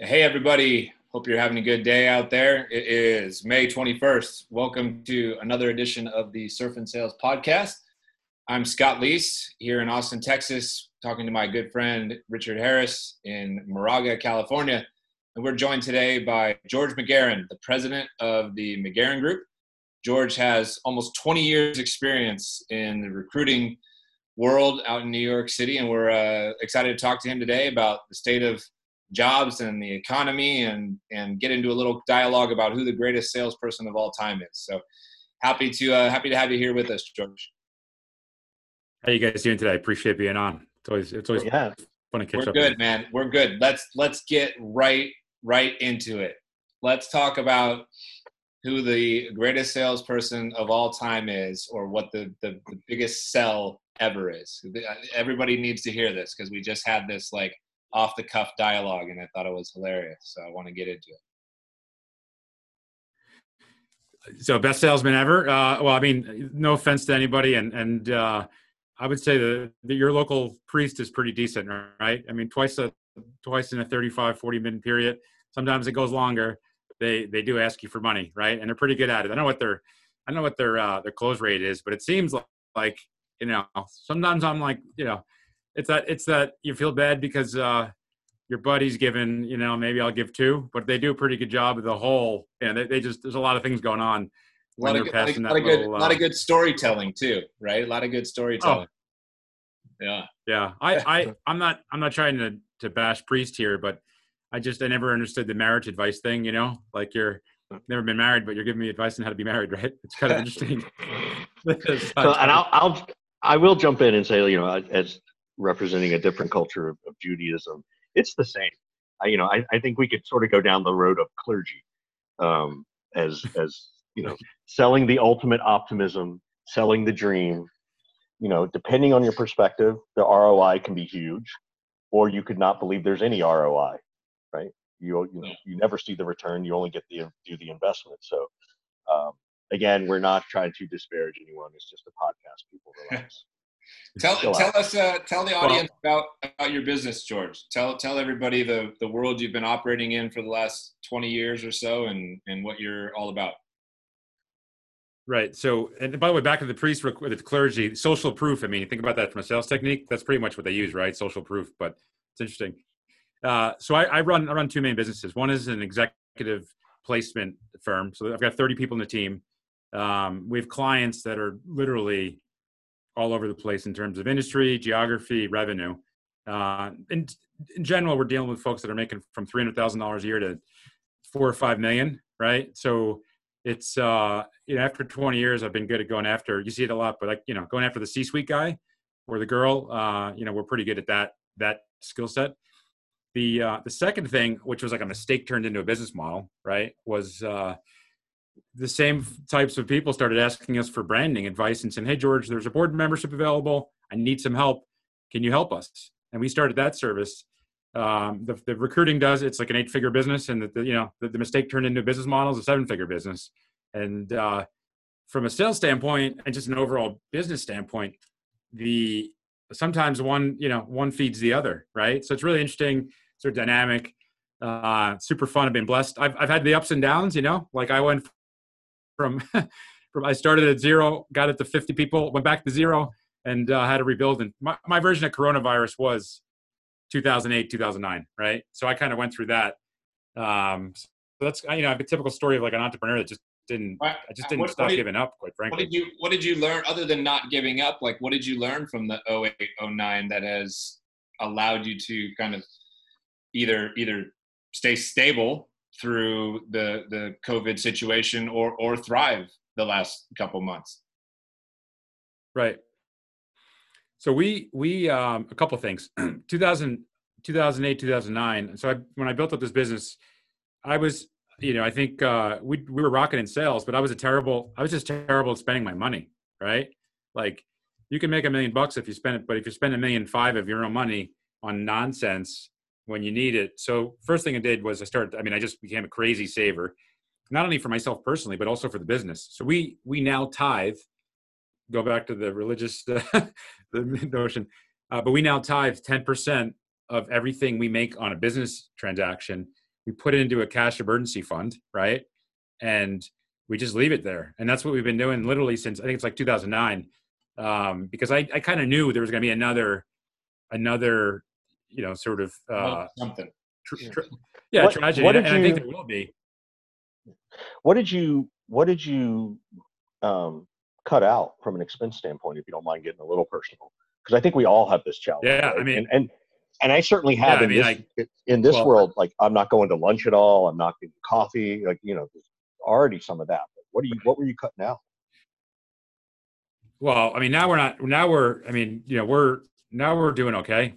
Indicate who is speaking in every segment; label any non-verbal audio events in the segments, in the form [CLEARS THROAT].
Speaker 1: Hey, everybody. Hope you're having a good day out there. It is May 21st. Welcome to another edition of the Surf and Sales Podcast. I'm Scott Leese here in Austin, Texas, talking to my good friend Richard Harris in Moraga, California. And we're joined today by George McGehrin, the president of the McGehrin Group. George has almost 20 years' experience in the recruiting world out in New York City, and we're uh, excited to talk to him today about the state of jobs and the economy and and get into a little dialogue about who the greatest salesperson of all time is. So happy to uh, happy to have you here with us, George.
Speaker 2: How you guys doing today? I appreciate being on. It's always it's always yeah. fun to catch
Speaker 1: We're
Speaker 2: up.
Speaker 1: We're good, man. We're good. Let's let's get right right into it. Let's talk about who the greatest salesperson of all time is, or what the the, the biggest sell ever is. Everybody needs to hear this because we just had this like off the cuff dialogue and I thought it was hilarious. So I want to get into
Speaker 2: it. So best salesman ever. Uh, well, I mean, no offense to anybody, and and uh, I would say that your local priest is pretty decent, right? I mean, twice a twice in a 35, 40 minute period. Sometimes it goes longer. They they do ask you for money, right? And they're pretty good at it. I know what their I know what their uh, their close rate is, but it seems like, like you know sometimes I'm like you know it's that it's that you feel bad because uh, your buddy's given you know maybe I'll give two, but they do a pretty good job of the whole. And they, they just there's a lot of things going on.
Speaker 1: A lot, of, good, lot, of, lot, of good, little, uh, lot of good storytelling too, right? A lot of good storytelling. Oh. Yeah,
Speaker 2: yeah. I, I, I'm not, I'm not trying to to bash priest here, but I just I never understood the marriage advice thing. You know, like you're never been married, but you're giving me advice on how to be married, [LAUGHS] right? It's kind of [LAUGHS] interesting. [LAUGHS]
Speaker 3: so, and I'll, I'll, I will jump in and say, you know, as representing a different culture of, of Judaism. It's the same. I, you know, I, I think we could sort of go down the road of clergy um, as as you know, selling the ultimate optimism, selling the dream. You know, depending on your perspective, the ROI can be huge, or you could not believe there's any ROI. Right? You you, know, you never see the return. You only get the do the investment. So. Um, again, we're not trying to disparage anyone. It's just a podcast. People relax. [LAUGHS]
Speaker 1: Tell tell us uh, tell the audience well, about about your business, George. Tell tell everybody the the world you've been operating in for the last twenty years or so, and and what you're all about.
Speaker 2: Right. So, and by the way, back to the priest, the clergy, social proof. I mean, think about that from a sales technique. That's pretty much what they use, right? Social proof. But it's interesting. Uh, so I, I run I run two main businesses. One is an executive placement firm. So I've got 30 people in the team. Um, we have clients that are literally all over the place in terms of industry, geography, revenue. Uh, in, in general, we're dealing with folks that are making from three hundred thousand dollars a year to four or five million, right? So it's uh, you know after twenty years, I've been good at going after. You see it a lot, but like you know, going after the C-suite guy or the girl, uh, you know, we're pretty good at that that skill set. The uh, the second thing, which was like a mistake turned into a business model, right, was uh, the same types of people started asking us for branding advice and saying, "Hey, George, there's a board membership available. I need some help. Can you help us?" And we started that service. Um, the, the, recruiting does it's like an eight-figure business, and the, the you know the, the, mistake turned into a business model is a seven-figure business. And uh, from a sales standpoint and just an overall business standpoint, the sometimes one you know one feeds the other, right? So it's really interesting, sort of dynamic, uh, super fun. I've been blessed. I've I've had the ups and downs, you know. Like I went from [LAUGHS] from I started at zero, got it to 50 people, went back to zero, and uh, had to rebuild. And my, my version of coronavirus was 2008, 2009, right? So I kind of went through that. Um, so that's you know a typical story of like an entrepreneur that just didn't I just didn't what, stop what did, giving up. Quite frankly,
Speaker 1: what did you what did you learn other than not giving up? Like what did you learn from the 08, 09 that has allowed you to kind of either either stay stable through the the COVID situation or or thrive the last couple months.
Speaker 2: Right. So we we um, a couple things. [CLEARS THROAT] 2000, 2008, 2009. So I, when I built up this business, I was you know I think uh, we we were rocking in sales, but I was a terrible. I was just terrible at spending my money. Right. Like you can make a million bucks if you spend it, but if you spend a million five of your own money on nonsense, when you need it. So first thing I did was I started. I mean, I just became a crazy saver, not only for myself personally, but also for the business. So we we now tithe. Go back to the religious uh, [LAUGHS] the notion, uh, but we now tithe ten percent of everything we make on a business transaction we put it into a cash emergency fund, right? And we just leave it there. And that's what we've been doing literally since I think it's like 2009. Um, because I, I kind of knew there was going to be another, another, you know, sort of uh,
Speaker 1: something.
Speaker 2: Tr- tr- [LAUGHS] yeah, what, tragedy. What and, you, I think there will be.
Speaker 3: What did you What did you um, cut out from an expense standpoint? If you don't mind getting a little personal, because I think we all have this challenge.
Speaker 2: Yeah, right? I mean,
Speaker 3: and, and and I certainly have yeah, in, I mean, this, I, in this well, world. Like, I'm not going to lunch at all. I'm not getting coffee. Like, you know, already some of that. But what are you? What were you cutting out?
Speaker 2: Well, I mean, now we're not. Now we're. I mean, you know, we're now we're doing okay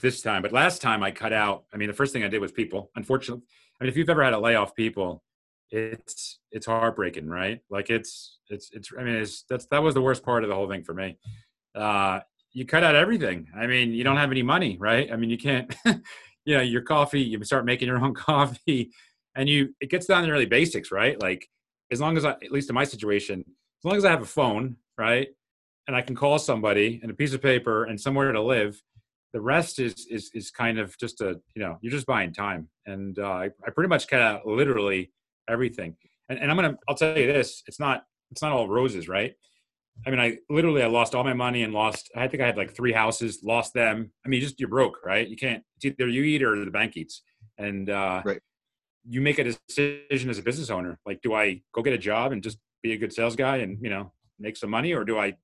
Speaker 2: this time. But last time I cut out. I mean, the first thing I did was people. Unfortunately, I mean, if you've ever had to lay off people, it's it's heartbreaking, right? Like it's it's it's. I mean, it's that's that was the worst part of the whole thing for me. Uh, you cut out everything. I mean, you don't have any money, right? I mean, you can't, [LAUGHS] you know, your coffee, you start making your own [LAUGHS] coffee and you, it gets down to really basics, right? Like as long as I, at least in my situation, as long as I have a phone, right? And I can call somebody and a piece of paper and somewhere to live, the rest is, is, is kind of just a, you know, you're just buying time. And uh, I, I pretty much cut out literally everything. And, and I'm going to, I'll tell you this, it's not, it's not all roses, right? I mean, I literally I lost all my money and lost. I think I had like three houses, lost them. I mean, just you're broke, right? You can't. It's either you eat or the bank eats, and uh,
Speaker 3: right.
Speaker 2: you make a decision as a business owner. Like, do I go get a job and just be a good sales guy and you know make some money, or do I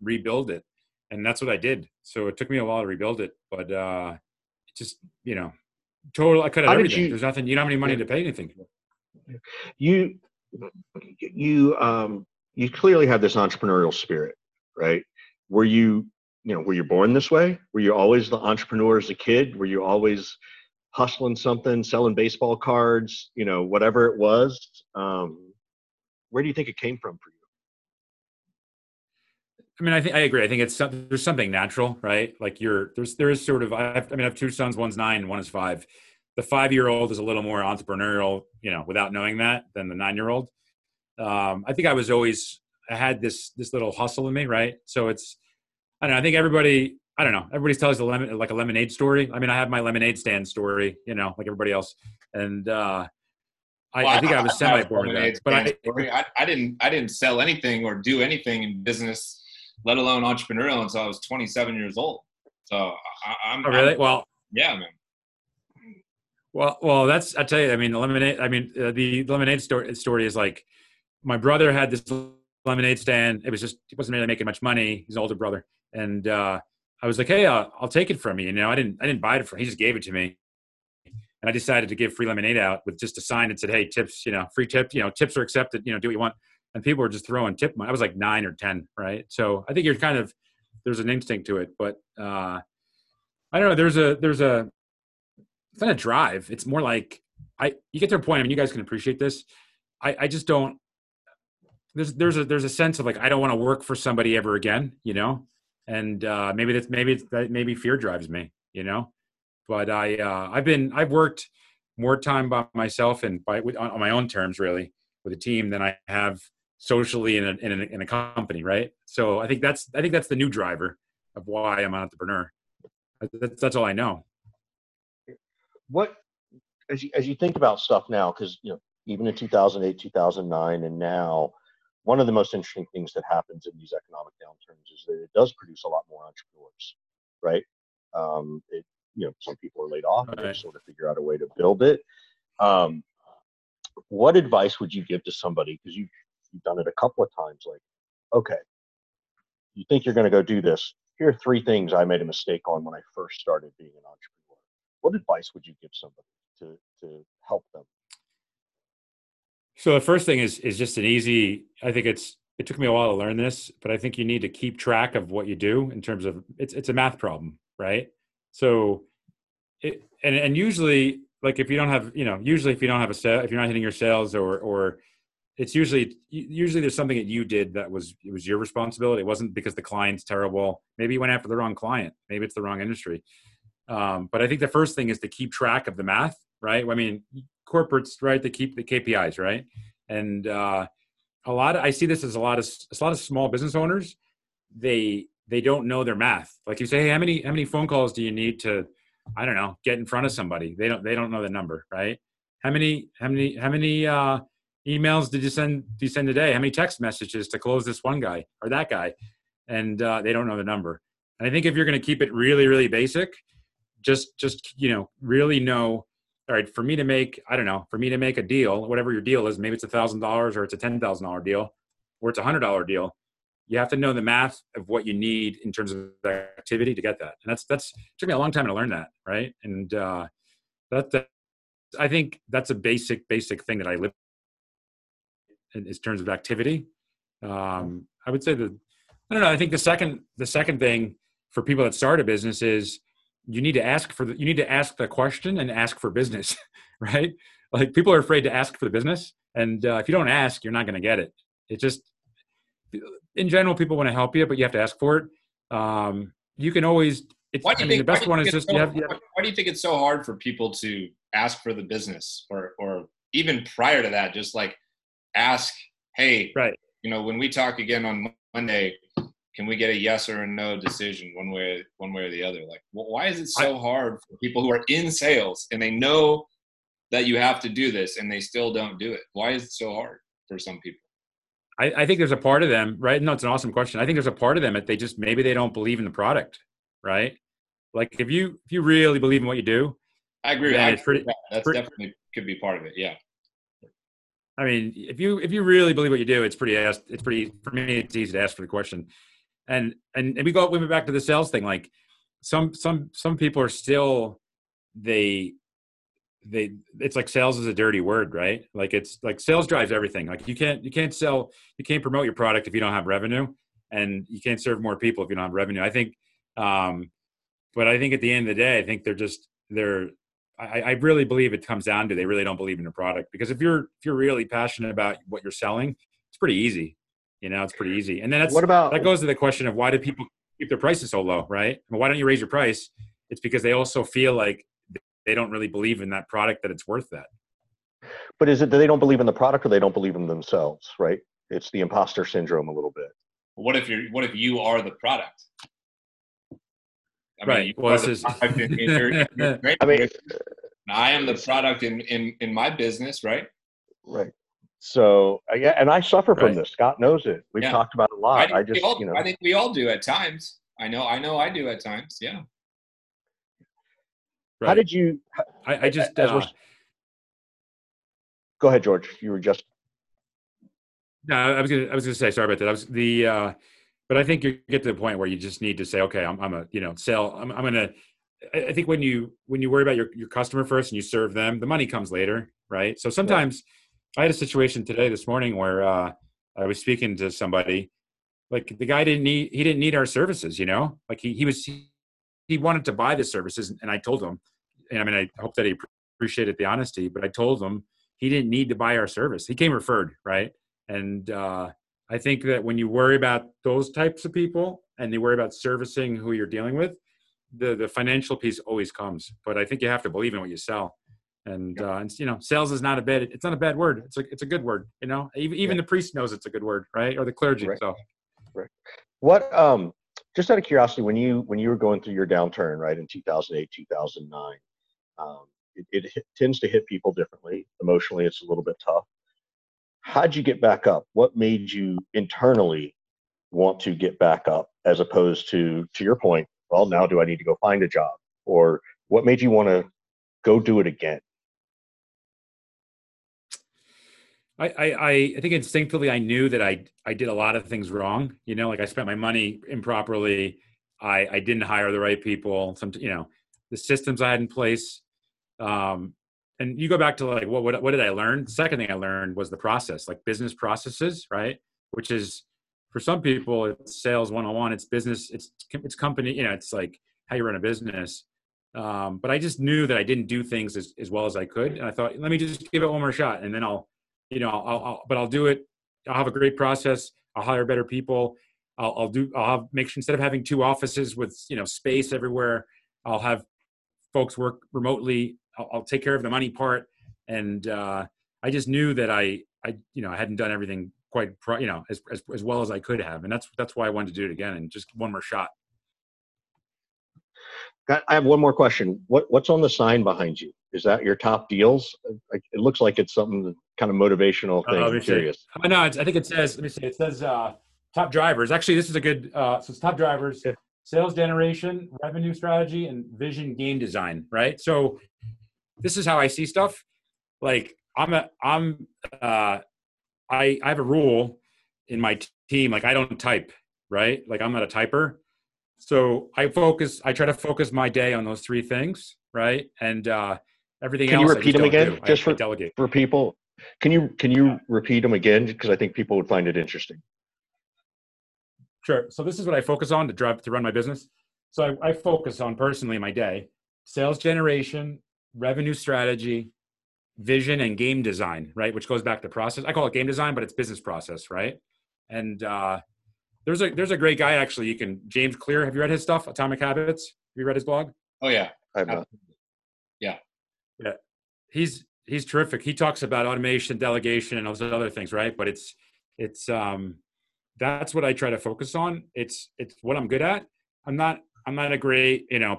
Speaker 2: rebuild it? And that's what I did. So it took me a while to rebuild it, but uh, just you know, total. I cut out everything. You, There's nothing. You don't have any money to pay anything.
Speaker 3: You you um you clearly have this entrepreneurial spirit, right? Were you, you know, were you born this way? Were you always the entrepreneur as a kid? Were you always hustling something, selling baseball cards, you know, whatever it was? Um, where do you think it came from for you?
Speaker 2: I mean, I think I agree. I think it's there's something natural, right? Like you're there's there is sort of I, have, I mean I have two sons. One's nine, one is five. The five year old is a little more entrepreneurial, you know, without knowing that than the nine year old um, I think I was always I had this this little hustle in me, right? So it's I don't know. I think everybody I don't know. Everybody tells a lemon like a lemonade story. I mean, I have my lemonade stand story, you know, like everybody else, and uh, I, well, I think I, I was semi born with that. But I,
Speaker 1: I didn't I didn't sell anything or do anything in business, let alone entrepreneurial, until I was 27 years old. So I, am
Speaker 2: oh, really
Speaker 1: I'm,
Speaker 2: well.
Speaker 1: Yeah, man.
Speaker 2: Well, well, that's I tell you. I mean, the lemonade. I mean, uh, the lemonade story story is like my brother had this lemonade stand. It was just he wasn't really making much money. He's an older brother, and uh, I was like, "Hey, uh, I'll take it from you." You know, I didn't I didn't buy it for. Him. He just gave it to me, and I decided to give free lemonade out with just a sign that said, "Hey, tips. You know, free tip. You know, tips are accepted. You know, do what you want." And people were just throwing tip money. I was like nine or ten, right? So I think you're kind of there's an instinct to it, but uh, I don't know. There's a there's a it's not a drive. It's more like I you get to a point. I mean, you guys can appreciate this. I, I just don't there's there's a there's a sense of like I don't want to work for somebody ever again, you know, and uh, maybe that's maybe it's, that maybe fear drives me, you know, but I uh, I've been I've worked more time by myself and by on, on my own terms really with a team than I have socially in a, in a in a company, right? So I think that's I think that's the new driver of why I'm an entrepreneur. That's, that's all I know.
Speaker 3: What as you as you think about stuff now, because you know even in 2008, 2009, and now one of the most interesting things that happens in these economic downturns is that it does produce a lot more entrepreneurs, right? Um, it, you know, some people are laid off and they sort of figure out a way to build it. Um, what advice would you give to somebody? Because you've, you've done it a couple of times. Like, okay, you think you're going to go do this. Here are three things I made a mistake on when I first started being an entrepreneur. What advice would you give somebody to, to help them
Speaker 2: so the first thing is is just an easy. I think it's it took me a while to learn this, but I think you need to keep track of what you do in terms of it's it's a math problem, right? So, it, and and usually like if you don't have you know usually if you don't have a sale if you're not hitting your sales or or it's usually usually there's something that you did that was it was your responsibility. It wasn't because the client's terrible. Maybe you went after the wrong client. Maybe it's the wrong industry. Um, but I think the first thing is to keep track of the math, right? I mean, corporates, right? They keep the KPIs, right? And uh, a lot of I see this as a lot of a lot of small business owners. They they don't know their math. Like you say, hey, how many how many phone calls do you need to I don't know, get in front of somebody. They don't they don't know the number, right? How many how many how many uh, emails did you send did you send today? How many text messages to close this one guy or that guy? And uh, they don't know the number. And I think if you're going to keep it really really basic, just just you know really know. All right, for me to make I don't know, for me to make a deal, whatever your deal is, maybe it's a thousand dollars or it's a ten thousand dollar deal, or it's a hundred dollar deal you have to know the math of what you need in terms of activity to get that. And that's that's took me a long time to learn that, right? And uh, that, that I think that's a basic basic thing that I live in, in terms of activity. Um, I would say that I don't know. I think the second the second thing for people that start a business is you need to ask for the, you need to ask the question and ask for business, [LAUGHS] right? Like people are afraid to ask for the business, and uh, if you don't ask, you're not going to get it. It just in general, people want to help you, but you have to ask for it. Um, you can always. It's, why do you I mean, think, the best one is just
Speaker 1: so,
Speaker 2: you have, you
Speaker 1: have, Why do you think it's so hard for people to ask for the business, or or even prior to that, just like ask, hey,
Speaker 2: right?
Speaker 1: You know, when we talk again on Monday, can we get a yes or a no decision one way one way or the other? Like, well, why is it so hard for people who are in sales and they know that you have to do this and they still don't do it? Why is it so hard for some people?
Speaker 2: I, I think there's a part of them, right? No, it's an awesome question. I think there's a part of them that they just maybe they don't believe in the product, right? Like if you if you really believe in what you do,
Speaker 1: I agree. I it's pretty, That's pretty, definitely could be part of it. Yeah.
Speaker 2: I mean, if you if you really believe what you do, it's pretty it's pretty for me. It's easy to ask for the question, and and and we go we went back to the sales thing. Like some some some people are still they they it's like sales is a dirty word right like it's like sales drives everything like you can't you can't sell you can't promote your product if you don't have revenue and you can't serve more people if you don't have revenue i think um but i think at the end of the day i think they're just they're I, I really believe it comes down to they really don't believe in the product because if you're if you're really passionate about what you're selling it's pretty easy you know it's pretty easy and then that's
Speaker 3: what about
Speaker 2: that goes to the question of why do people keep their prices so low right why don't you raise your price it's because they also feel like they don't really believe in that product that it's worth that.
Speaker 3: But is it that they don't believe in the product or they don't believe in themselves, right? It's the imposter syndrome a little bit.
Speaker 1: What if you're what if you are the product?
Speaker 2: I right. Mean, well, this is. In,
Speaker 3: in I mean, [LAUGHS]
Speaker 1: I am the product in, in in my business, right?
Speaker 3: Right. So uh, yeah, and I suffer right. from this. Scott knows it. We've yeah. talked about it a lot. I, I just,
Speaker 1: all,
Speaker 3: you know,
Speaker 1: I think we all do at times. I know, I know, I do at times. Yeah.
Speaker 3: Right. How did you?
Speaker 2: I, I just. Uh,
Speaker 3: go ahead, George. You were just.
Speaker 2: No, I was gonna. I was gonna say sorry about that. I was the. Uh, but I think you get to the point where you just need to say, okay, I'm, I'm a, you know, sell. I'm, I'm gonna. I think when you when you worry about your your customer first and you serve them, the money comes later, right? So sometimes, I had a situation today this morning where uh, I was speaking to somebody, like the guy didn't need he didn't need our services, you know, like he he was he wanted to buy the services, and I told him, and I mean, I hope that he appreciated the honesty, but I told him he didn't need to buy our service. He came referred, right? And uh, I think that when you worry about those types of people and you worry about servicing who you're dealing with, the the financial piece always comes. But I think you have to believe in what you sell. And, uh, and you know, sales is not a bad. It's not a bad word. It's a it's a good word. You know, even even yeah. the priest knows it's a good word, right? Or the clergy.
Speaker 3: Right.
Speaker 2: So,
Speaker 3: right. What um just out of curiosity, when you when you were going through your downturn, right in 2008, 2009, um, it, it hit, tends to hit people differently. Emotionally, it's a little bit tough. How'd you get back up? What made you internally want to get back up, as opposed to to your point? Well, now do I need to go find a job, or what made you want to go do it again?
Speaker 2: I, I, I think instinctively I knew that I, I did a lot of things wrong. You know, like I spent my money improperly. I, I didn't hire the right people. Some, you know, the systems I had in place. Um, and you go back to like, what, what, what did I learn? The second thing I learned was the process, like business processes, right? Which is for some people, it's sales one-on-one, it's business, it's, it's company, you know, it's like how you run a business. Um, but I just knew that I didn't do things as, as well as I could. And I thought, let me just give it one more shot and then I'll, you know, I'll, I'll, but I'll do it. I'll have a great process. I'll hire better people. I'll, I'll do. I'll have make sure instead of having two offices with you know space everywhere, I'll have folks work remotely. I'll, I'll take care of the money part, and uh, I just knew that I, I, you know, I hadn't done everything quite, you know, as, as as well as I could have, and that's that's why I wanted to do it again and just one more shot.
Speaker 3: I have one more question. What what's on the sign behind you? Is that your top deals? It looks like it's something kind of motivational thing. Uh, I'm curious.
Speaker 2: Oh, no, I think it says. Let me see. It says uh, top drivers. Actually, this is a good. Uh, so it's top drivers, yeah. sales generation, revenue strategy, and vision game design. Right. So this is how I see stuff. Like I'm a I'm uh, I I have a rule in my team. Like I don't type. Right. Like I'm not a typer so I focus. I try to focus my day on those three things, right? And uh, everything
Speaker 3: can
Speaker 2: else.
Speaker 3: Can you repeat them again,
Speaker 2: do.
Speaker 3: just
Speaker 2: I,
Speaker 3: for
Speaker 2: I delegate
Speaker 3: for people? Can you can you yeah. repeat them again? Because I think people would find it interesting.
Speaker 2: Sure. So this is what I focus on to drive to run my business. So I, I focus on personally my day: sales generation, revenue strategy, vision, and game design. Right, which goes back to process. I call it game design, but it's business process, right? And uh, there's a there's a great guy actually. You can James Clear. Have you read his stuff? Atomic Habits. Have you read his blog?
Speaker 1: Oh yeah,
Speaker 3: I've not.
Speaker 1: Yeah,
Speaker 2: yeah. He's he's terrific. He talks about automation, delegation, and all those other things, right? But it's it's um that's what I try to focus on. It's it's what I'm good at. I'm not I'm not a great you know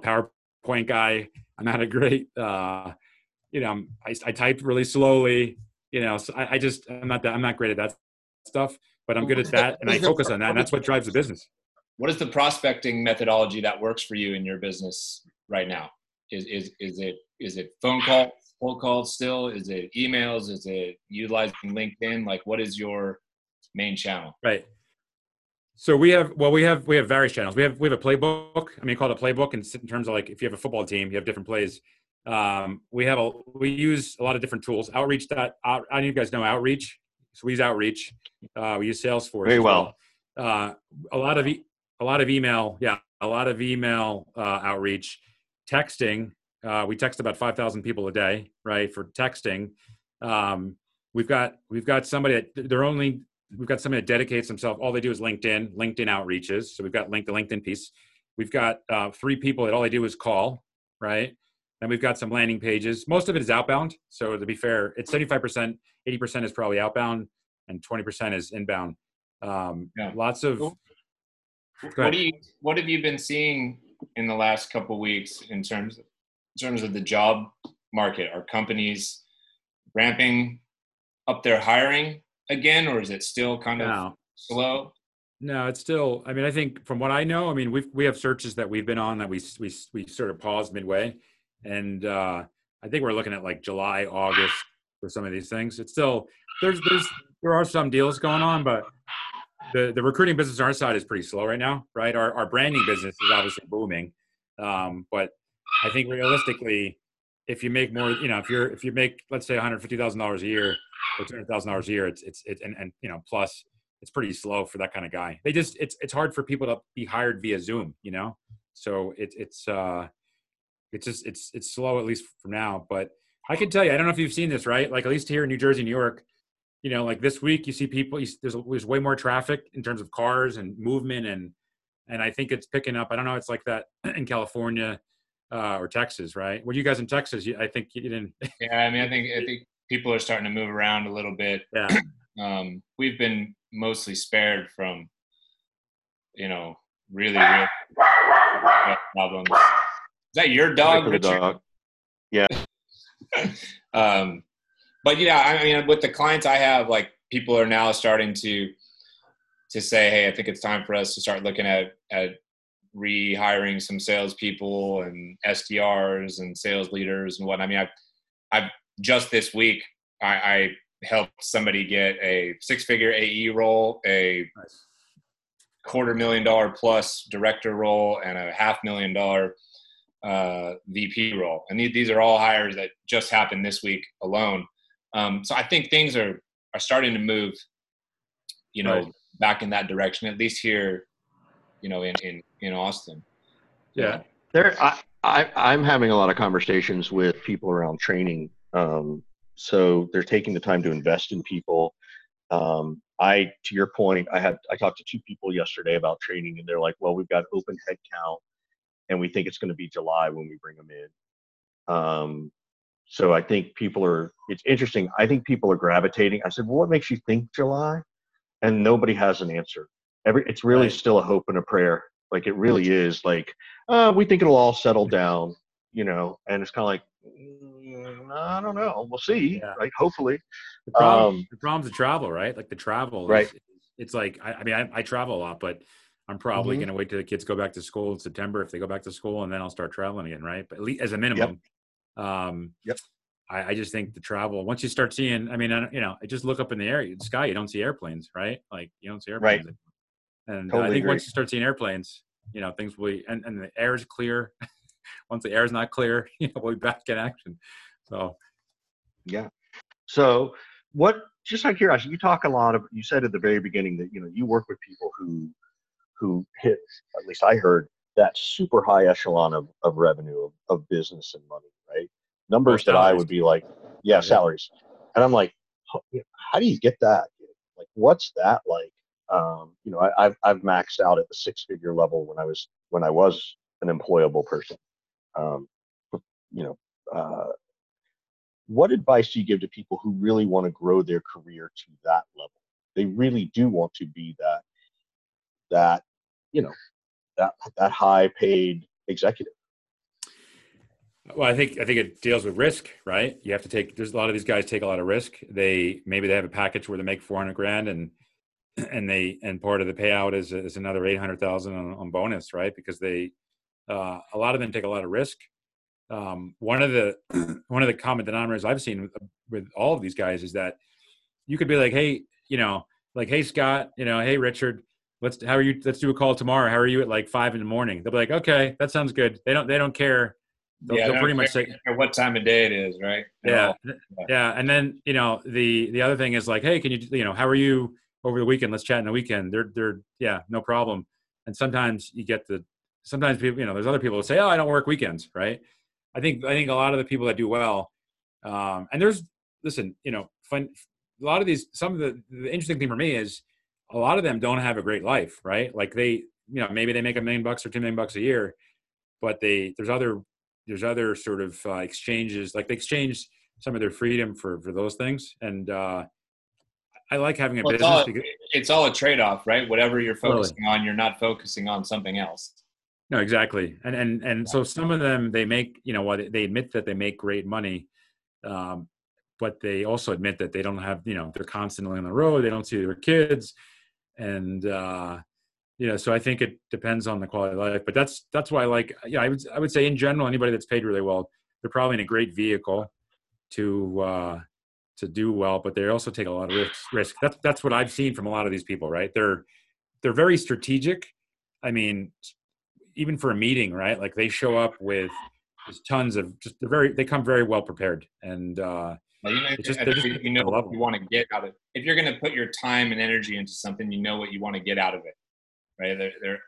Speaker 2: PowerPoint guy. I'm not a great uh you know I, I type really slowly. You know, so I, I just I'm not that I'm not great at that stuff but I'm good at that and I focus on that. And that's what drives the business.
Speaker 1: What is the prospecting methodology that works for you in your business right now? Is, is, is it, is it phone call, cold calls still? Is it emails? Is it utilizing LinkedIn? Like what is your main channel?
Speaker 2: Right. So we have well, we have we have various channels. We have we have a playbook. I mean, called a playbook, in, in terms of like if you have a football team, you have different plays. Um, we have a we use a lot of different tools. Outreach that out, I know you guys know Outreach. So we use Outreach. Uh, we use Salesforce.
Speaker 3: Very well.
Speaker 2: well. Uh, a lot of e- a lot of email. Yeah, a lot of email uh, outreach, texting. Uh, we text about five thousand people a day, right? For texting, um, we've got we've got somebody that they're only we've got somebody that dedicates themselves. All they do is LinkedIn, LinkedIn outreaches. So we've got link the LinkedIn piece. We've got uh, three people that all they do is call, right? And we've got some landing pages. Most of it is outbound. So to be fair, it's 75%, 80% is probably outbound, and 20% is inbound. Um, yeah. Lots of.
Speaker 1: What do you? What have you been seeing in the last couple weeks in terms of, in terms of the job market? Are companies ramping up their hiring again, or is it still kind of no. slow?
Speaker 2: No, it's still. I mean, I think from what I know, I mean, we we have searches that we've been on that we we we sort of paused midway and uh, I think we're looking at like July, August for some of these things. It's still there's there's there are some deals going on, but the the recruiting business on our side is pretty slow right now, right? Our our branding business is obviously booming, um, but I think realistically, if you make more, you know, if you're if you make let's say one hundred fifty thousand dollars a year or two hundred thousand dollars a year, it's it's it and, and you know plus it's pretty slow for that kind of guy. They just it's it's hard for people to be hired via Zoom, you know. So it's it's uh it's just it's it's slow at least for now. But I can tell you, I don't know if you've seen this, right? Like at least here in New Jersey, New York, you know, like this week you see people. You, there's there's way more traffic in terms of cars and movement, and and I think it's picking up. I don't know. It's like that [CLEARS THROAT] in California uh, or Texas, right? Were you guys in Texas? I think you didn't.
Speaker 1: yeah, I mean, I think I [LAUGHS] think people are starting to move around a little bit.
Speaker 2: Yeah. [CLEARS THROAT]
Speaker 1: Um, we've been mostly spared from, you know, really, really problems is that your dog, Richard? Dog.
Speaker 3: Yeah. [LAUGHS]
Speaker 1: um, but yeah, I mean, with the clients I have, like people are now starting to to say, "Hey, I think it's time for us to start looking at at rehiring some salespeople and SDRs and sales leaders and what." I mean, I've I've just this week I, I helped somebody get a six figure AE role, a nice. quarter million dollar plus director role, and a half million dollar uh, VP role. And these are all hires that just happened this week alone. Um, so I think things are are starting to move, you know, right. back in that direction. At least here, you know, in in in Austin.
Speaker 3: Yeah, there. I, I I'm having a lot of conversations with people around training. Um, so they're taking the time to invest in people. Um, I, to your point, I had I talked to two people yesterday about training, and they're like, "Well, we've got open headcount and we think it's going to be July when we bring them in. Um, so I think people are. It's interesting. I think people are gravitating. I said, "Well, what makes you think July?" And nobody has an answer. Every it's really right. still a hope and a prayer. Like it really is like, uh, we think it'll all settle down, you know, and it's kind of like, mm, I don't know. We'll see. Yeah. Right. Hopefully.
Speaker 2: The, problem, um, the problem's the travel, right? Like the travel.
Speaker 3: Right. Is,
Speaker 2: it's like, I, I mean, I, I, travel a lot, but I'm probably mm-hmm. going to wait till the kids go back to school in September if they go back to school, and then I'll start traveling again, right? But at least as a minimum.
Speaker 3: Yep. Um,
Speaker 2: yep. I, I, just think the travel once you start seeing, I mean, I, you know, just look up in the air, the sky, you don't see airplanes, right? Like you don't see airplanes.
Speaker 3: Right.
Speaker 2: And totally I think agree. once you start seeing airplanes, you know, things will be, and, and the air is clear. [LAUGHS] once the air is not clear, [LAUGHS] you know, we'll be back in action. So,
Speaker 3: yeah. So, what? Just out of curiosity, you talk a lot of. You said at the very beginning that you know you work with people who, who hit. At least I heard that super high echelon of, of revenue of, of business and money, right? Numbers that I would be like, yeah, salaries, and I'm like, how do you get that? Like, what's that like? Um, you know, I, have I've maxed out at the six figure level when I was when I was an employable person. Um, you know, uh, what advice do you give to people who really want to grow their career to that level? They really do want to be that that you know that that high paid executive.
Speaker 2: Well, I think I think it deals with risk, right? You have to take. There's a lot of these guys take a lot of risk. They maybe they have a package where they make 400 grand and [CLEARS THROAT] and they and part of the payout is is another eight hundred thousand on, on bonus, right? Because they uh, a lot of them take a lot of risk. Um, one of the [CLEARS THROAT] one of the common denominators I've seen with, with all of these guys is that you could be like, hey, you know, like, hey Scott, you know, hey Richard, let's how are you? Let's do a call tomorrow. How are you at like five in the morning? They'll be like, okay, that sounds good. They don't they don't care. They'll,
Speaker 1: yeah, they'll pretty much say [LAUGHS] what time of day it is, right?
Speaker 2: Yeah, yeah, yeah. And then you know the the other thing is like, hey, can you you know how are you? over the weekend. Let's chat in the weekend. They're they're yeah, no problem. And sometimes you get the sometimes people you know there's other people who say oh I don't work weekends right. I think I think a lot of the people that do well, um, and there's listen you know fun a lot of these some of the the interesting thing for me is a lot of them don't have a great life right like they you know maybe they make a million bucks or two million bucks a year but they there's other there's other sort of uh, exchanges like they exchange some of their freedom for for those things and uh I like having a well, business.
Speaker 1: It's all,
Speaker 2: because,
Speaker 1: it's all a trade off, right? Whatever you're focusing totally. on, you're not focusing on something else.
Speaker 2: No, exactly. And and and so some of them they make you know what they admit that they make great money, um, but they also admit that they don't have you know they're constantly on the road. They don't see their kids, and uh, you know so I think it depends on the quality of life. But that's that's why I like yeah I would I would say in general anybody that's paid really well they're probably in a great vehicle to uh, to do well, but they also take a lot of risks. Risk. That's that's what I've seen from a lot of these people. Right? They're they're very strategic. I mean, even for a meeting, right? Like they show up with just tons of just they're very they come very well prepared and. uh
Speaker 1: well, you know, just, just, you know what you want to get out of. it. If you're going to put your time and energy into something, you know what you want to get out of it, right? They're, they're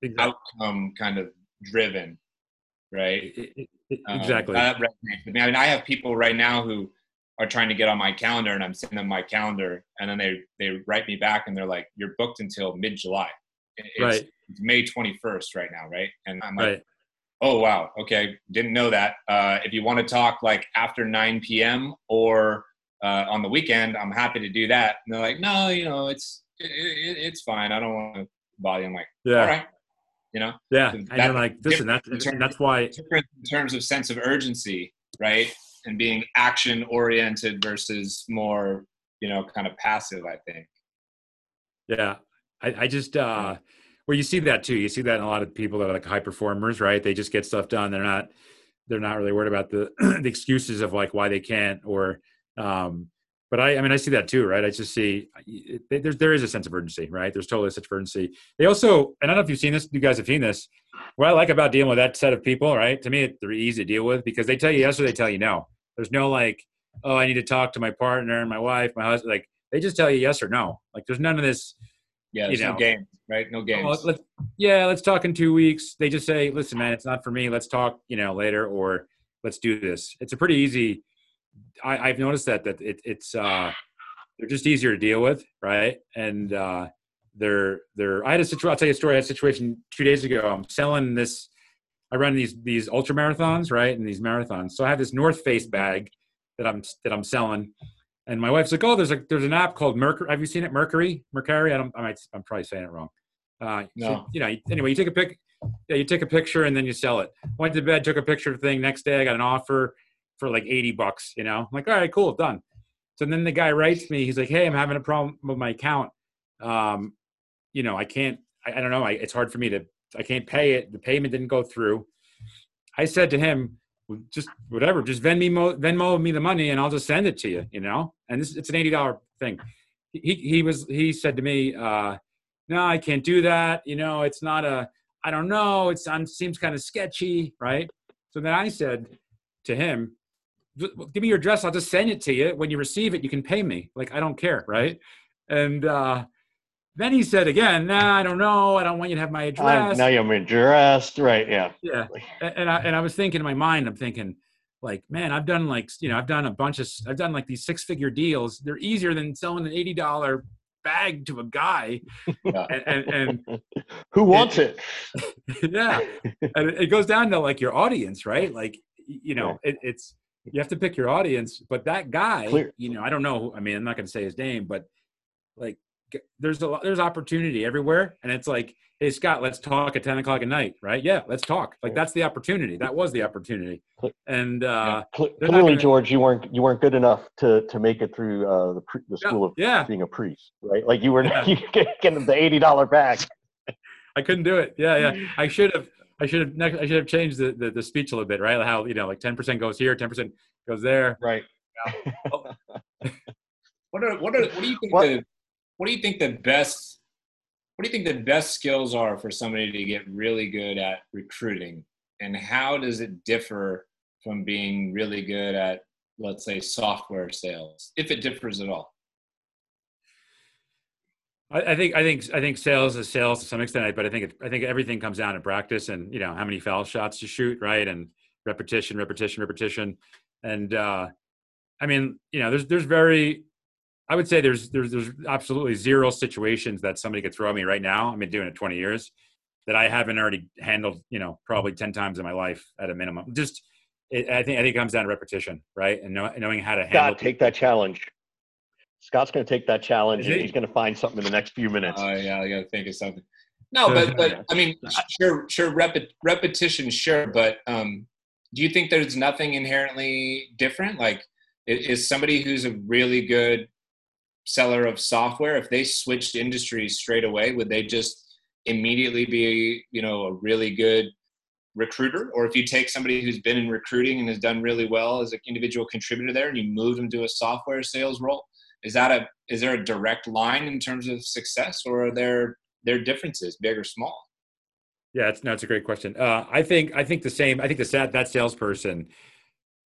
Speaker 1: exactly. outcome kind of driven, right? It,
Speaker 2: it, exactly.
Speaker 1: Um, I mean, I have people right now who are trying to get on my calendar and I'm sending them my calendar and then they they write me back and they're like, You're booked until mid July. It's,
Speaker 2: right.
Speaker 1: it's May 21st right now, right? And I'm like, right. Oh wow, okay, didn't know that. Uh, if you want to talk like after 9 p.m. or uh, on the weekend, I'm happy to do that. And they're like, No, you know, it's it, it, it's fine. I don't want to bother you. I'm like, yeah. All right. You know?
Speaker 2: Yeah. So and you're like, listen, that's, that's why.
Speaker 1: Different in terms of sense of urgency, right? and being action oriented versus more you know kind of passive i think
Speaker 2: yeah i, I just uh well you see that too you see that in a lot of people that are like high performers right they just get stuff done they're not they're not really worried about the [CLEARS THROAT] the excuses of like why they can't or um but I, I mean, I see that too, right? I just see there's there is a sense of urgency, right? There's totally a sense of urgency. They also, and I don't know if you've seen this, you guys have seen this. What I like about dealing with that set of people, right? To me, they're easy to deal with because they tell you yes or they tell you no. There's no like, oh, I need to talk to my partner my wife, my husband. Like they just tell you yes or no. Like there's none of this.
Speaker 1: Yeah, you know, no games, right? No games.
Speaker 2: Oh, let's, yeah, let's talk in two weeks. They just say, listen, man, it's not for me. Let's talk, you know, later, or let's do this. It's a pretty easy. I, have noticed that that it, it's uh, they're just easier to deal with, right? And uh, they're they're. I had a situation. I'll tell you a story. I had a situation two days ago. I'm selling this I run these these ultra marathons, right? And these marathons. So I have this North Face bag that I'm that I'm selling. And my wife's like, "Oh, there's a there's an app called Mercury. Have you seen it? Mercury, Mercury. I don't. I might. I'm probably saying it wrong. Uh, no. So, you know, anyway, you take a pic, yeah, you take a picture and then you sell it. Went to bed, took a picture of the thing. Next day, I got an offer for like 80 bucks, you know, I'm like, all right, cool, done. So then the guy writes me, he's like, hey, I'm having a problem with my account. Um, you know, I can't, I, I don't know. I, it's hard for me to, I can't pay it. The payment didn't go through. I said to him, just whatever, just Venmo, Venmo me the money and I'll just send it to you, you know? And this, it's an $80 thing. He, he was, he said to me, uh, no, I can't do that. You know, it's not a, I don't know. It seems kind of sketchy. Right. So then I said to him, give me your address. I'll just send it to you. When you receive it, you can pay me. Like, I don't care. Right. And, uh, then he said again, nah, I don't know. I don't want you to have my address.
Speaker 3: Now you're addressed. Right. Yeah.
Speaker 2: Yeah. And I, and I was thinking in my mind, I'm thinking, like, man, I've done like, you know, I've done a bunch of, I've done like these six figure deals. They're easier than selling an $80 bag to a guy. Yeah. And, and, and, [LAUGHS]
Speaker 3: who wants it?
Speaker 2: it? [LAUGHS] yeah. And it goes down to like your audience, right? Like, you know, yeah. it, it's, you have to pick your audience, but that guy, Clear. you know, I don't know. I mean, I'm not going to say his name, but like there's a lot, there's opportunity everywhere. And it's like, Hey Scott, let's talk at 10 o'clock at night. Right. Yeah. Let's talk. Like that's the opportunity. That was the opportunity. And, uh,
Speaker 3: yeah. clearly gonna, George, you weren't, you weren't good enough to, to make it through, uh, the, pre, the school yeah, of
Speaker 2: yeah.
Speaker 3: being a priest, right? Like you were yeah. [LAUGHS] you getting the $80 back. [LAUGHS]
Speaker 2: I couldn't do it. Yeah. Yeah. I should have, I should have, I should have changed the, the, the speech a little bit, right? How, you know, like 10% goes here, 10% goes there.
Speaker 3: Right. [LAUGHS]
Speaker 1: what are, what are, what do you think what? the, what do you think the best what do you think the best skills are for somebody to get really good at recruiting? And how does it differ from being really good at let's say software sales if it differs at all?
Speaker 2: I, think I think I think sales is sales to some extent, but I think it, I think everything comes down to practice and you know how many foul shots you shoot, right, and repetition, repetition, repetition, and uh, I mean you know there's there's very I would say there's there's there's absolutely zero situations that somebody could throw at me right now. I've been doing it 20 years that I haven't already handled, you know, probably 10 times in my life at a minimum. Just it, I think I think it comes down to repetition, right? And know, knowing how to
Speaker 3: handle.
Speaker 2: Scott,
Speaker 3: take that challenge. Scott's going to take that challenge, and he's going to find something in the next few minutes.
Speaker 1: Oh uh, yeah, I got to think of something. No, but but I mean, [LAUGHS] sure, sure, repet, repetition, sure, but um, do you think there's nothing inherently different? Like, is somebody who's a really good seller of software, if they switched industries straight away, would they just immediately be, you know, a really good recruiter? Or if you take somebody who's been in recruiting and has done really well as an individual contributor there and you move them to a software sales role, is that a is there a direct line in terms of success or are there there differences, big or small?
Speaker 2: Yeah, that's, that's a great question. Uh, I think I think the same. I think the that salesperson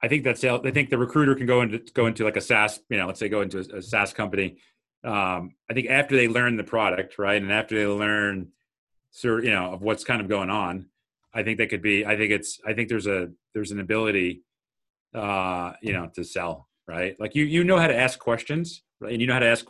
Speaker 2: I think that sales. I think the recruiter can go into go into like a SaaS, you know, let's say go into a, a SaaS company. Um, I think after they learn the product, right, and after they learn, sort you know, of what's kind of going on, I think that could be. I think it's. I think there's a there's an ability, uh, you know, to sell, right? Like you you know how to ask questions, right, and you know how to ask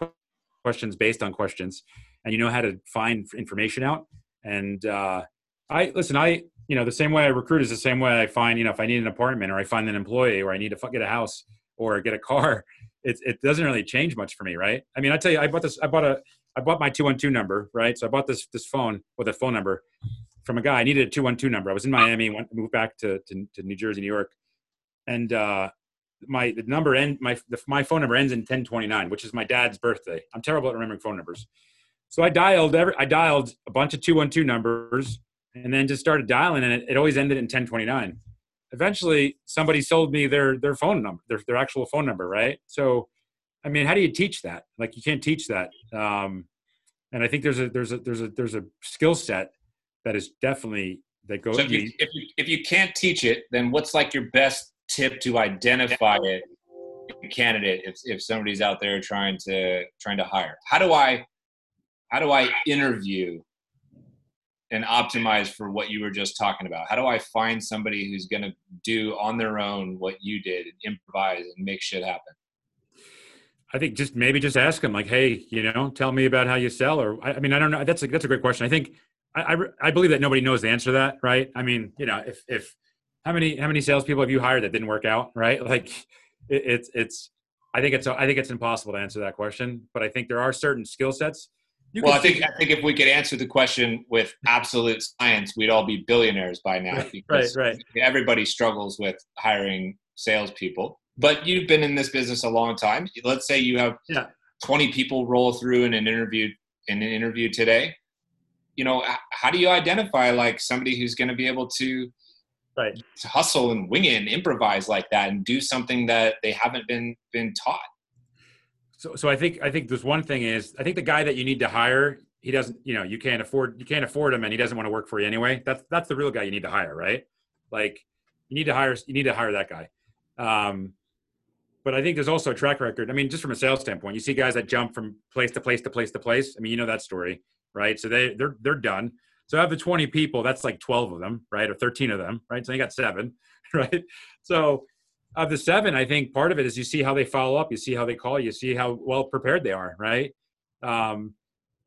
Speaker 2: questions based on questions, and you know how to find information out. And uh, I listen. I you know, the same way I recruit is the same way I find, you know, if I need an apartment or I find an employee or I need to get a house or get a car, [LAUGHS] it, it doesn't really change much for me, right? I mean, I tell you, I bought this, I bought a, I bought my 212 number, right? So I bought this, this phone with a phone number from a guy. I needed a 212 number. I was in Miami, went, moved back to, to, to New Jersey, New York. And, uh, my the number end my the, my phone number ends in 1029 which is my dad's birthday i'm terrible at remembering phone numbers so i dialed every i dialed a bunch of 212 numbers and then just started dialing and it, it always ended in 1029 eventually somebody sold me their their phone number their, their actual phone number right? So i mean how do you teach that? Like you can't teach that um, and i think there's a there's a there's a there's a skill set that is definitely that goes
Speaker 1: so if you, if you if you can't teach it then what's like your best tip to identify it candidate if, if somebody's out there trying to trying to hire? How do i how do i interview and optimize for what you were just talking about? How do I find somebody who's going to do on their own what you did and improvise and make shit happen?
Speaker 2: I think just maybe just ask them like, hey, you know, tell me about how you sell. Or I, I mean, I don't know. That's a that's a great question. I think I, I, I believe that nobody knows the answer to that, right? I mean, you know, if if how many how many salespeople have you hired that didn't work out, right? [LAUGHS] Like, it, it's it's I think it's I think it's impossible to answer that question. But I think there are certain skill sets
Speaker 1: You well, I think I think if we could answer the question with absolute science, we'd all be billionaires by now.
Speaker 2: Because right, right.
Speaker 1: Everybody struggles with hiring salespeople. But you've been in this business a long time. Let's say you have
Speaker 2: yeah.
Speaker 1: 20 people roll through in an interview in an interview today. You know, how do you identify like somebody who's going to be able to
Speaker 2: right
Speaker 1: hustle and wing it and improvise like that and do something that they haven't been been taught?
Speaker 2: So, so I think I think there's one thing is I think the guy that you need to hire he doesn't you know you can't afford you can't afford him and he doesn't want to work for you anyway. That's that's the real guy you need to hire, right? Like you need to hire you need to hire that guy. Um, but I think there's also a track record. I mean, just from a sales standpoint, you see guys that jump from place to place to place to place. I mean, you know that story, right? So they they're they're done. So out of the 20 people, that's like 12 of them, right? Or 13 of them, right? So you got seven, [LAUGHS] right? So of the seven, I think part of it is you see how they follow up, you see how they call, you see how well prepared they are, right? Um,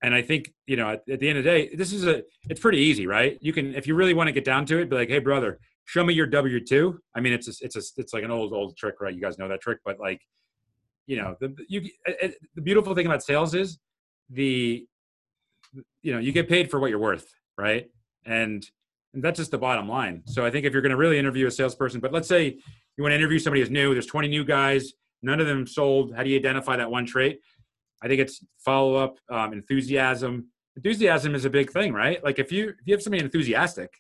Speaker 2: and I think you know at, at, the end of the day, this is a it's pretty easy, right? You can if you really want to get down to it, be like, hey brother, show me your W two. I mean, it's a, it's a it's like an old old trick, right? You guys know that trick, but like, you know, the you it, the beautiful thing about sales is the you know you get paid for what you're worth, right? And and that's just the bottom line. So I think if you're going to really interview a salesperson, but let's say you want to interview somebody who's new, there's 20 new guys, none of them sold. How do you identify that one trait? I think it's follow up, um, enthusiasm. Enthusiasm is a big thing, right? Like if you if you have somebody enthusiastic,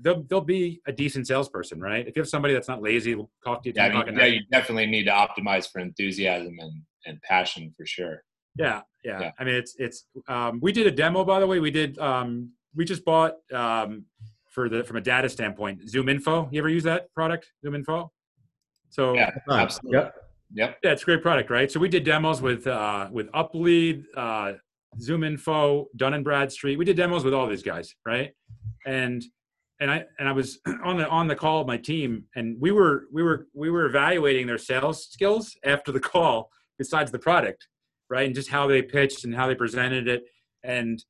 Speaker 2: they'll, they'll be a decent salesperson, right? If you have somebody that's not lazy, talk to you.
Speaker 1: Yeah, I mean, yeah you definitely need to optimize for enthusiasm and, and passion for sure.
Speaker 2: Yeah, yeah, yeah. I mean, it's it's. Um, we did a demo, by the way. We did. Um, we just bought um, for the from a data standpoint. Zoom Info, You ever use that product, Zoom Info. So
Speaker 1: yeah, absolutely. Yep. Yep.
Speaker 2: Yeah, it's a great product, right? So we did demos with uh, with Uplead, uh, ZoomInfo, Dun and Bradstreet. We did demos with all these guys, right? And and I and I was [CLEARS THROAT] on the on the call with my team, and we were we were we were evaluating their sales skills after the call, besides the product, right? And just how they pitched and how they presented it, and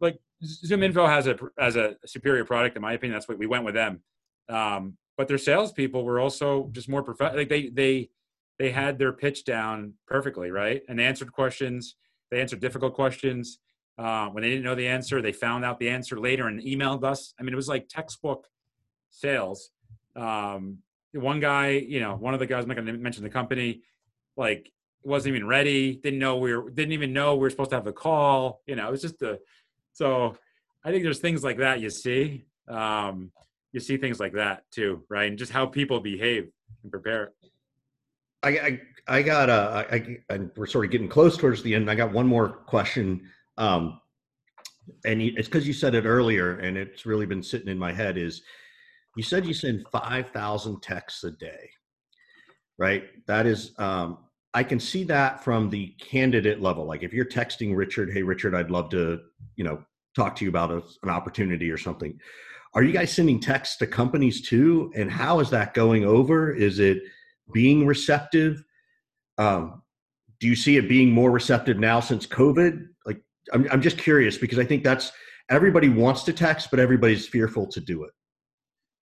Speaker 2: like ZoomInfo has a as a superior product in my opinion. That's what we went with them. Um, but their salespeople were also just more professional. Like they they they had their pitch down perfectly, right? And they answered questions. They answered difficult questions. Uh, when they didn't know the answer, they found out the answer later and emailed us. I mean, it was like textbook sales. Um, one guy, you know, one of the guys, I'm not going to mention the company, like wasn't even ready. Didn't know we were, didn't even know we were supposed to have the call. You know, it was just a, so I think there's things like that you see. Um, you see things like that too, right? And just how people behave and prepare.
Speaker 3: I, I, I got uh, we're sort of getting close towards the end. I got one more question um, and it's because you said it earlier, and it's really been sitting in my head. Is you said you send five thousand texts a day, right? That is, um, I can see that from the candidate level. Like if you're texting Richard, hey Richard, I'd love to, you know, talk to you about a, an opportunity or something. Are you guys sending texts to companies too? And how is that going over? Is it being receptive? Um, do you see it being more receptive now since COVID? Like I'm, I'm just curious because I think that's everybody wants to text, but everybody's fearful to do it.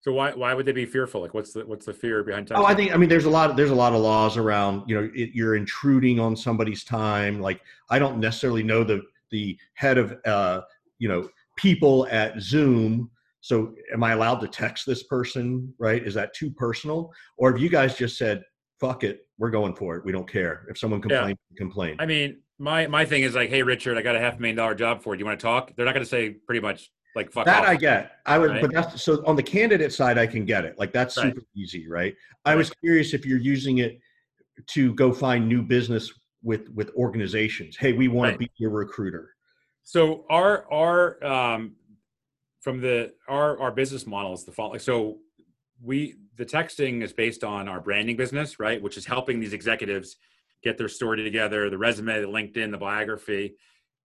Speaker 2: So why why would they be fearful? Like what's the what's the fear behind texting?
Speaker 3: Oh, I think I mean there's a lot of, there's a lot of laws around you know it, you're intruding on somebody's time. Like I don't necessarily know the the head of uh, you know people at Zoom. So am I allowed to text this person? Right? Is that too personal? Or have you guys just said fuck it, we're going for it. We don't care if someone complains. Yeah. Complain.
Speaker 2: I mean, my my thing is like, hey, Richard, I got a half million dollar job for you. Do you want to talk? They're not going to say pretty much like fuck
Speaker 3: that
Speaker 2: off.
Speaker 3: I get. I would, right? but that's so on the candidate side, I can get it. Like that's right. super easy, right? I right. was curious if you're using it to go find new business with with organizations. Hey, we want to be your recruiter.
Speaker 2: So our our um from the our our business model is the following. So we the texting is based on our branding business, right? Which is helping these executives get their story together, the resume, the LinkedIn, the biography,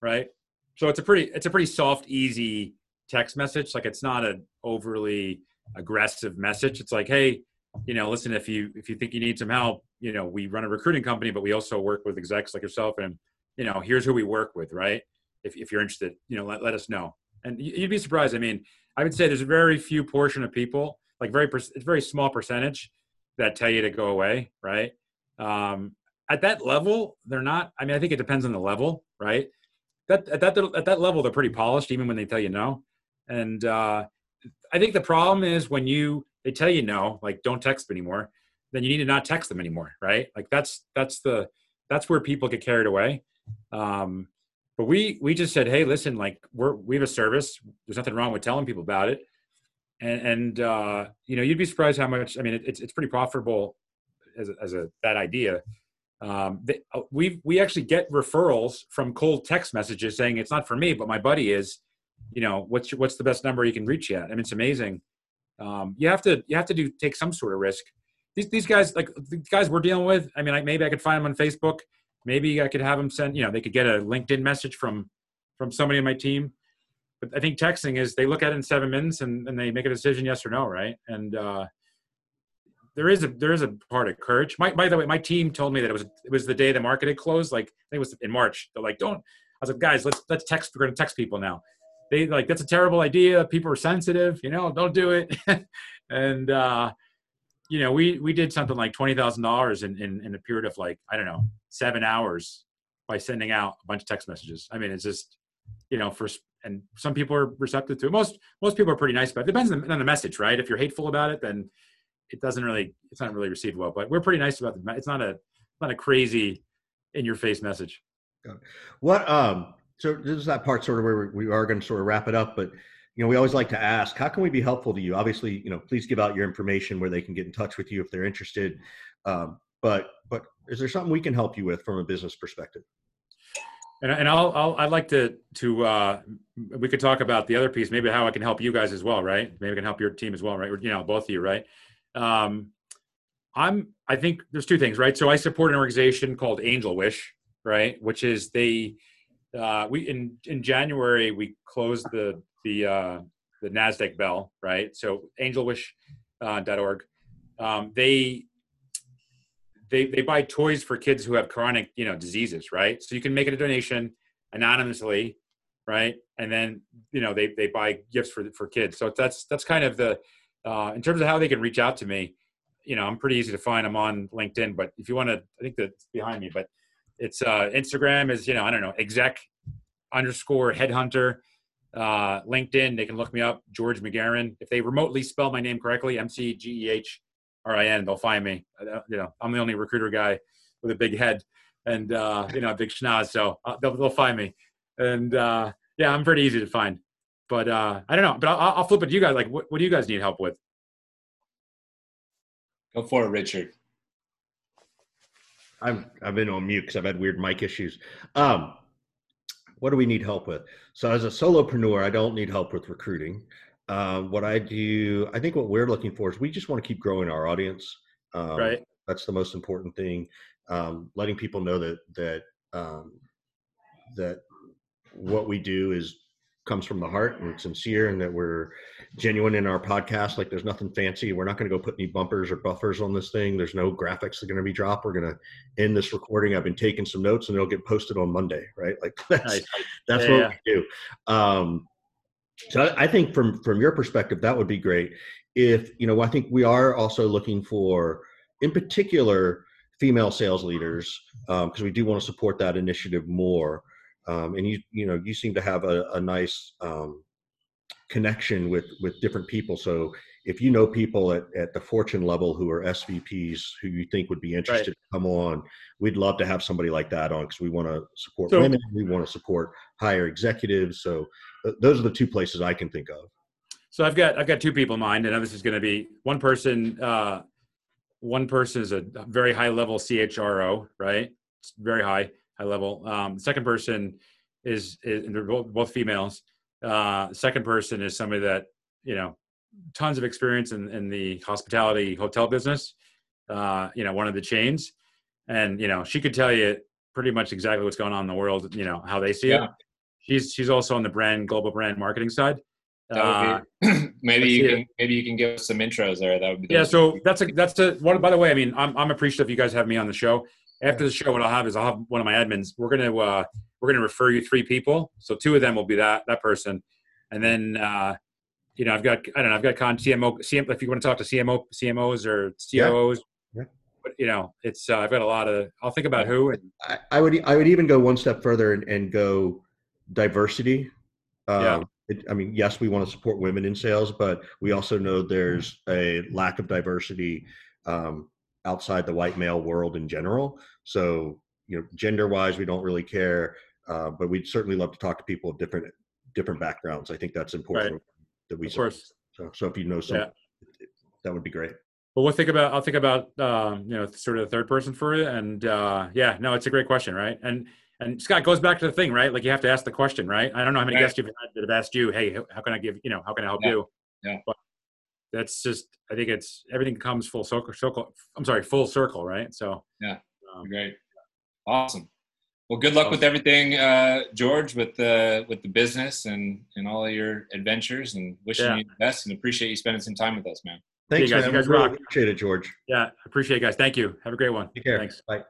Speaker 2: right? So it's a pretty it's a pretty soft, easy text message. Like it's not an overly aggressive message. It's like, hey, you know, listen, if you if you think you need some help, you know, we run a recruiting company, but we also work with execs like yourself, and you know, here's who we work with, right? If if you're interested, you know, let, let us know. And you'd be surprised. I mean, I would say there's a very few portion of people, like very it's very small percentage that tell you to go away, right? Um, at that level, they're not. I mean, I think it depends on the level, right? that at that at that level they're pretty polished even when they tell you no. And uh, I think the problem is when you they tell you no, like don't text anymore, then you need to not text them anymore, right? Like that's that's the that's where people get carried away. Um, but we we just said, hey, listen, like we're we have a service. There's nothing wrong with telling people about it, and and uh, you know you'd be surprised how much. I mean, it, it's it's pretty profitable as a, as a that idea. Um, uh, we we actually get referrals from cold text messages saying it's not for me, but my buddy is. You know what's your, what's the best number you can reach yet? I mean, it's amazing. Um, you have to you have to do take some sort of risk. These these guys like the guys we're dealing with. I mean, like maybe I could find them on Facebook maybe I could have them send, you know, they could get a LinkedIn message from from somebody in my team. But I think texting is they look at it in seven minutes and, and they make a decision yes or no, right? And uh, there is a there is a part of courage. My, by the way, my team told me that it was it was the day the market had closed. Like I think it was in March. They're like, don't. I was like, guys, let's let's text. We're gonna text people now. They like that's a terrible idea. People are sensitive. You know, don't do it. [LAUGHS] and uh, you know, we we did something like twenty thousand dollars in, in in a period of like I don't know seven hours by sending out a bunch of text messages. I mean, it's just you know, for and some people are receptive to it. Most most people are pretty nice, but it depends on the, the message, right? If you're hateful about it, then it doesn't really it's not really received well. But we're pretty nice about it. It's not a not a crazy in your face message.
Speaker 3: What um so this is that part sort of where we are going to sort of wrap it up, but you know, we always like to ask, how can we be helpful to you? Obviously, you know, please give out your information where they can get in touch with you if they're interested. Um, but but is there something we can help you with from a business perspective?
Speaker 2: And, and I'll, I'll I'd like to to uh, we could talk about the other piece, maybe how I can help you guys as well, right? Maybe I can help your team as well, right? Or, you know, both of you, right? Um, I'm I think there's two things, right? So I support an organization called Angel Wish, right? Which is they uh, we in in January we closed the the uh, the Nasdaq bell, right? So angelwish.org. Uh, um, they they they buy toys for kids who have chronic you know diseases, right? So you can make a donation anonymously, right? And then you know they they buy gifts for for kids. So that's that's kind of the uh, in terms of how they can reach out to me. You know, I'm pretty easy to find. I'm on LinkedIn, but if you want to, I think that's behind me, but it's uh, Instagram is you know I don't know exec underscore headhunter uh, LinkedIn, they can look me up, George McGehrin. If they remotely spell my name correctly, M C G E H R I N, they'll find me. Uh, you know, I'm the only recruiter guy with a big head and uh, you know a big schnoz, so uh, they'll, they'll find me. And uh, yeah, I'm pretty easy to find. But uh, I don't know. But I'll, I'll flip it to you guys. Like, what, what do you guys need help with?
Speaker 1: Go for it, Richard.
Speaker 3: I'm I've been on mute because I've had weird mic issues. Um, what do we need help with? So as a solopreneur, I don't need help with recruiting. Um, what I do, I think what we're looking for is we just want to keep growing our audience.
Speaker 2: Um, right.
Speaker 3: That's the most important thing. Um, letting people know that that um, that what we do is comes from the heart and sincere and that we're genuine in our podcast like there's nothing fancy. We're not going to go put any bumpers or buffers on this thing. There's no graphics that are going to be dropped. We're going to end this recording. I've been taking some notes and it'll get posted on monday right? Like [LAUGHS] that's nice. that's yeah, what yeah. we do. Um, so I, think from from your perspective that would be great. If you know i think we are also looking for in particular female sales leaders because um, we do want to support that initiative more. Um, and you you know you seem to have a, a nice um, connection with with different people so if you know people at, at the fortune level who are svps who you think would be interested right. to come on we'd love to have somebody like that on because we want to support so, women we want to support higher executives so th- those are the two places i can think of
Speaker 2: so i've got i've got two people in mind and this is going to be one person uh, one person is a very high level chro right it's very high high level. Um, second person is, is they're both, both females. Uh, second person is somebody that you know tons of experience in, in the hospitality hotel business. Uh, you know, one of the chains, and you know she could tell you pretty much exactly what's going on in the world. You know how they see yeah. it. She's she's also on the brand global brand marketing side.
Speaker 1: Uh, [CLEARS THROAT] maybe you can it. maybe you can give us some intros there. That would be
Speaker 2: yeah. So that's a that's a one. By the way, I mean I'm I'm appreciative you guys have me on the show after the show, what I'll have is I'll have one of my admins. We're gonna uh, we're gonna refer you three people. So two of them will be that that person, and then uh, you know I've got I don't know I've got con CMO CM if you want to talk to CMO CMOs or COOs. Yeah. But you know it's uh, I've got a lot of I'll think about who. And,
Speaker 3: I, I would I would even go one step further and, and go diversity. Uh,
Speaker 2: Yeah.
Speaker 3: it, I mean, yes, we want to support women in sales, but we also know there's a lack of diversity um, outside the white male world in general. So, you know, gender wise, we don't really care, uh, but we'd certainly love to talk to people of different different backgrounds. I think that's important that we
Speaker 2: Of course.
Speaker 3: So, so if you know some,
Speaker 2: Yeah.
Speaker 3: that would be great.
Speaker 2: Well, we'll think about. I'll think about um, you know sort of the third person for it, And uh, yeah, no, it's a great question, right? And and Scott goes back to the thing, right? Like you have to ask the question, right? I don't know how many
Speaker 1: Right.
Speaker 2: guests you've had that have asked you, hey, how can I give you know how can I help
Speaker 1: Yeah.
Speaker 2: you?
Speaker 1: Yeah.
Speaker 2: But that's just I think it's everything comes full circle. Circle. I'm sorry, full circle, right? So
Speaker 1: Yeah.
Speaker 2: um,
Speaker 1: Great. Awesome. Well, good luck with everything, uh, George, with the with the business and and all of your adventures, and wishing
Speaker 2: Yeah.
Speaker 1: you the best. And appreciate you spending some time with us, man.
Speaker 3: Thanks,
Speaker 2: guys.
Speaker 3: man.
Speaker 2: You guys
Speaker 3: We really
Speaker 2: rock.
Speaker 3: appreciate it, George.
Speaker 2: yeah, appreciate it, guys. Thank you. Have a great one.
Speaker 3: Take care.
Speaker 2: Thanks.
Speaker 3: Bye.